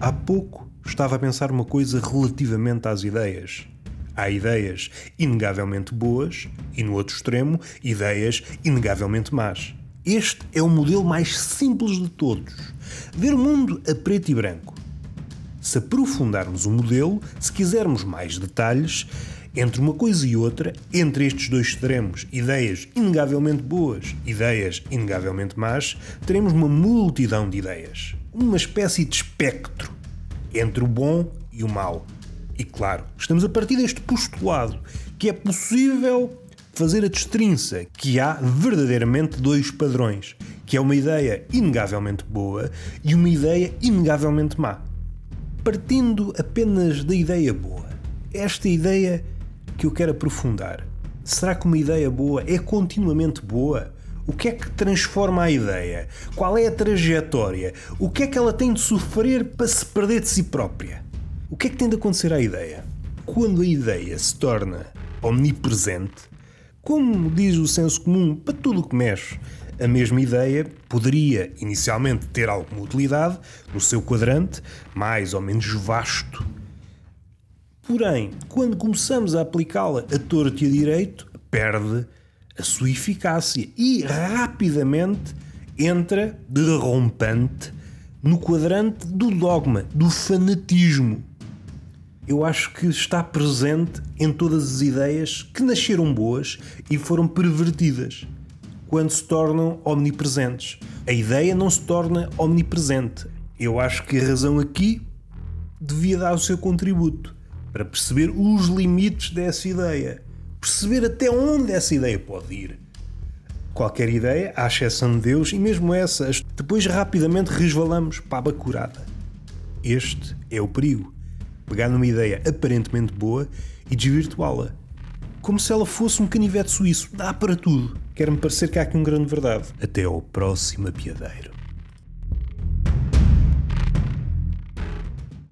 Há pouco estava a pensar uma coisa relativamente às ideias. Há ideias inegavelmente boas e, no outro extremo, ideias inegavelmente más. Este é o modelo mais simples de todos. Ver o mundo a preto e branco. Se aprofundarmos o modelo, se quisermos mais detalhes, entre uma coisa e outra, entre estes dois extremos, ideias inegavelmente boas, ideias inegavelmente más, teremos uma multidão de ideias. Uma espécie de espectro entre o bom e o mau. E claro, estamos a partir deste postulado que é possível fazer a destrinça que há verdadeiramente dois padrões, que é uma ideia inegavelmente boa e uma ideia inegavelmente má. Partindo apenas da ideia boa, esta ideia que eu quero aprofundar. Será que uma ideia boa é continuamente boa? O que é que transforma a ideia? Qual é a trajetória? O que é que ela tem de sofrer para se perder de si própria? O que é que tem de acontecer à ideia? Quando a ideia se torna omnipresente, como diz o senso comum para tudo o que mexe, a mesma ideia poderia inicialmente ter alguma utilidade no seu quadrante, mais ou menos vasto, Porém, quando começamos a aplicá-la a torto e a direito, perde a sua eficácia e rapidamente entra derrompante no quadrante do dogma, do fanatismo. Eu acho que está presente em todas as ideias que nasceram boas e foram pervertidas quando se tornam omnipresentes. A ideia não se torna omnipresente. Eu acho que a razão aqui devia dar o seu contributo para perceber os limites dessa ideia, perceber até onde essa ideia pode ir. Qualquer ideia, à exceção de Deus, e mesmo essas, depois rapidamente resvalamos para a bacurada. Este é o perigo. Pegar numa ideia aparentemente boa e desvirtuá-la. Como se ela fosse um canivete suíço. Dá para tudo. Quer-me parecer que há aqui um grande verdade. Até ao próximo apiadeiro.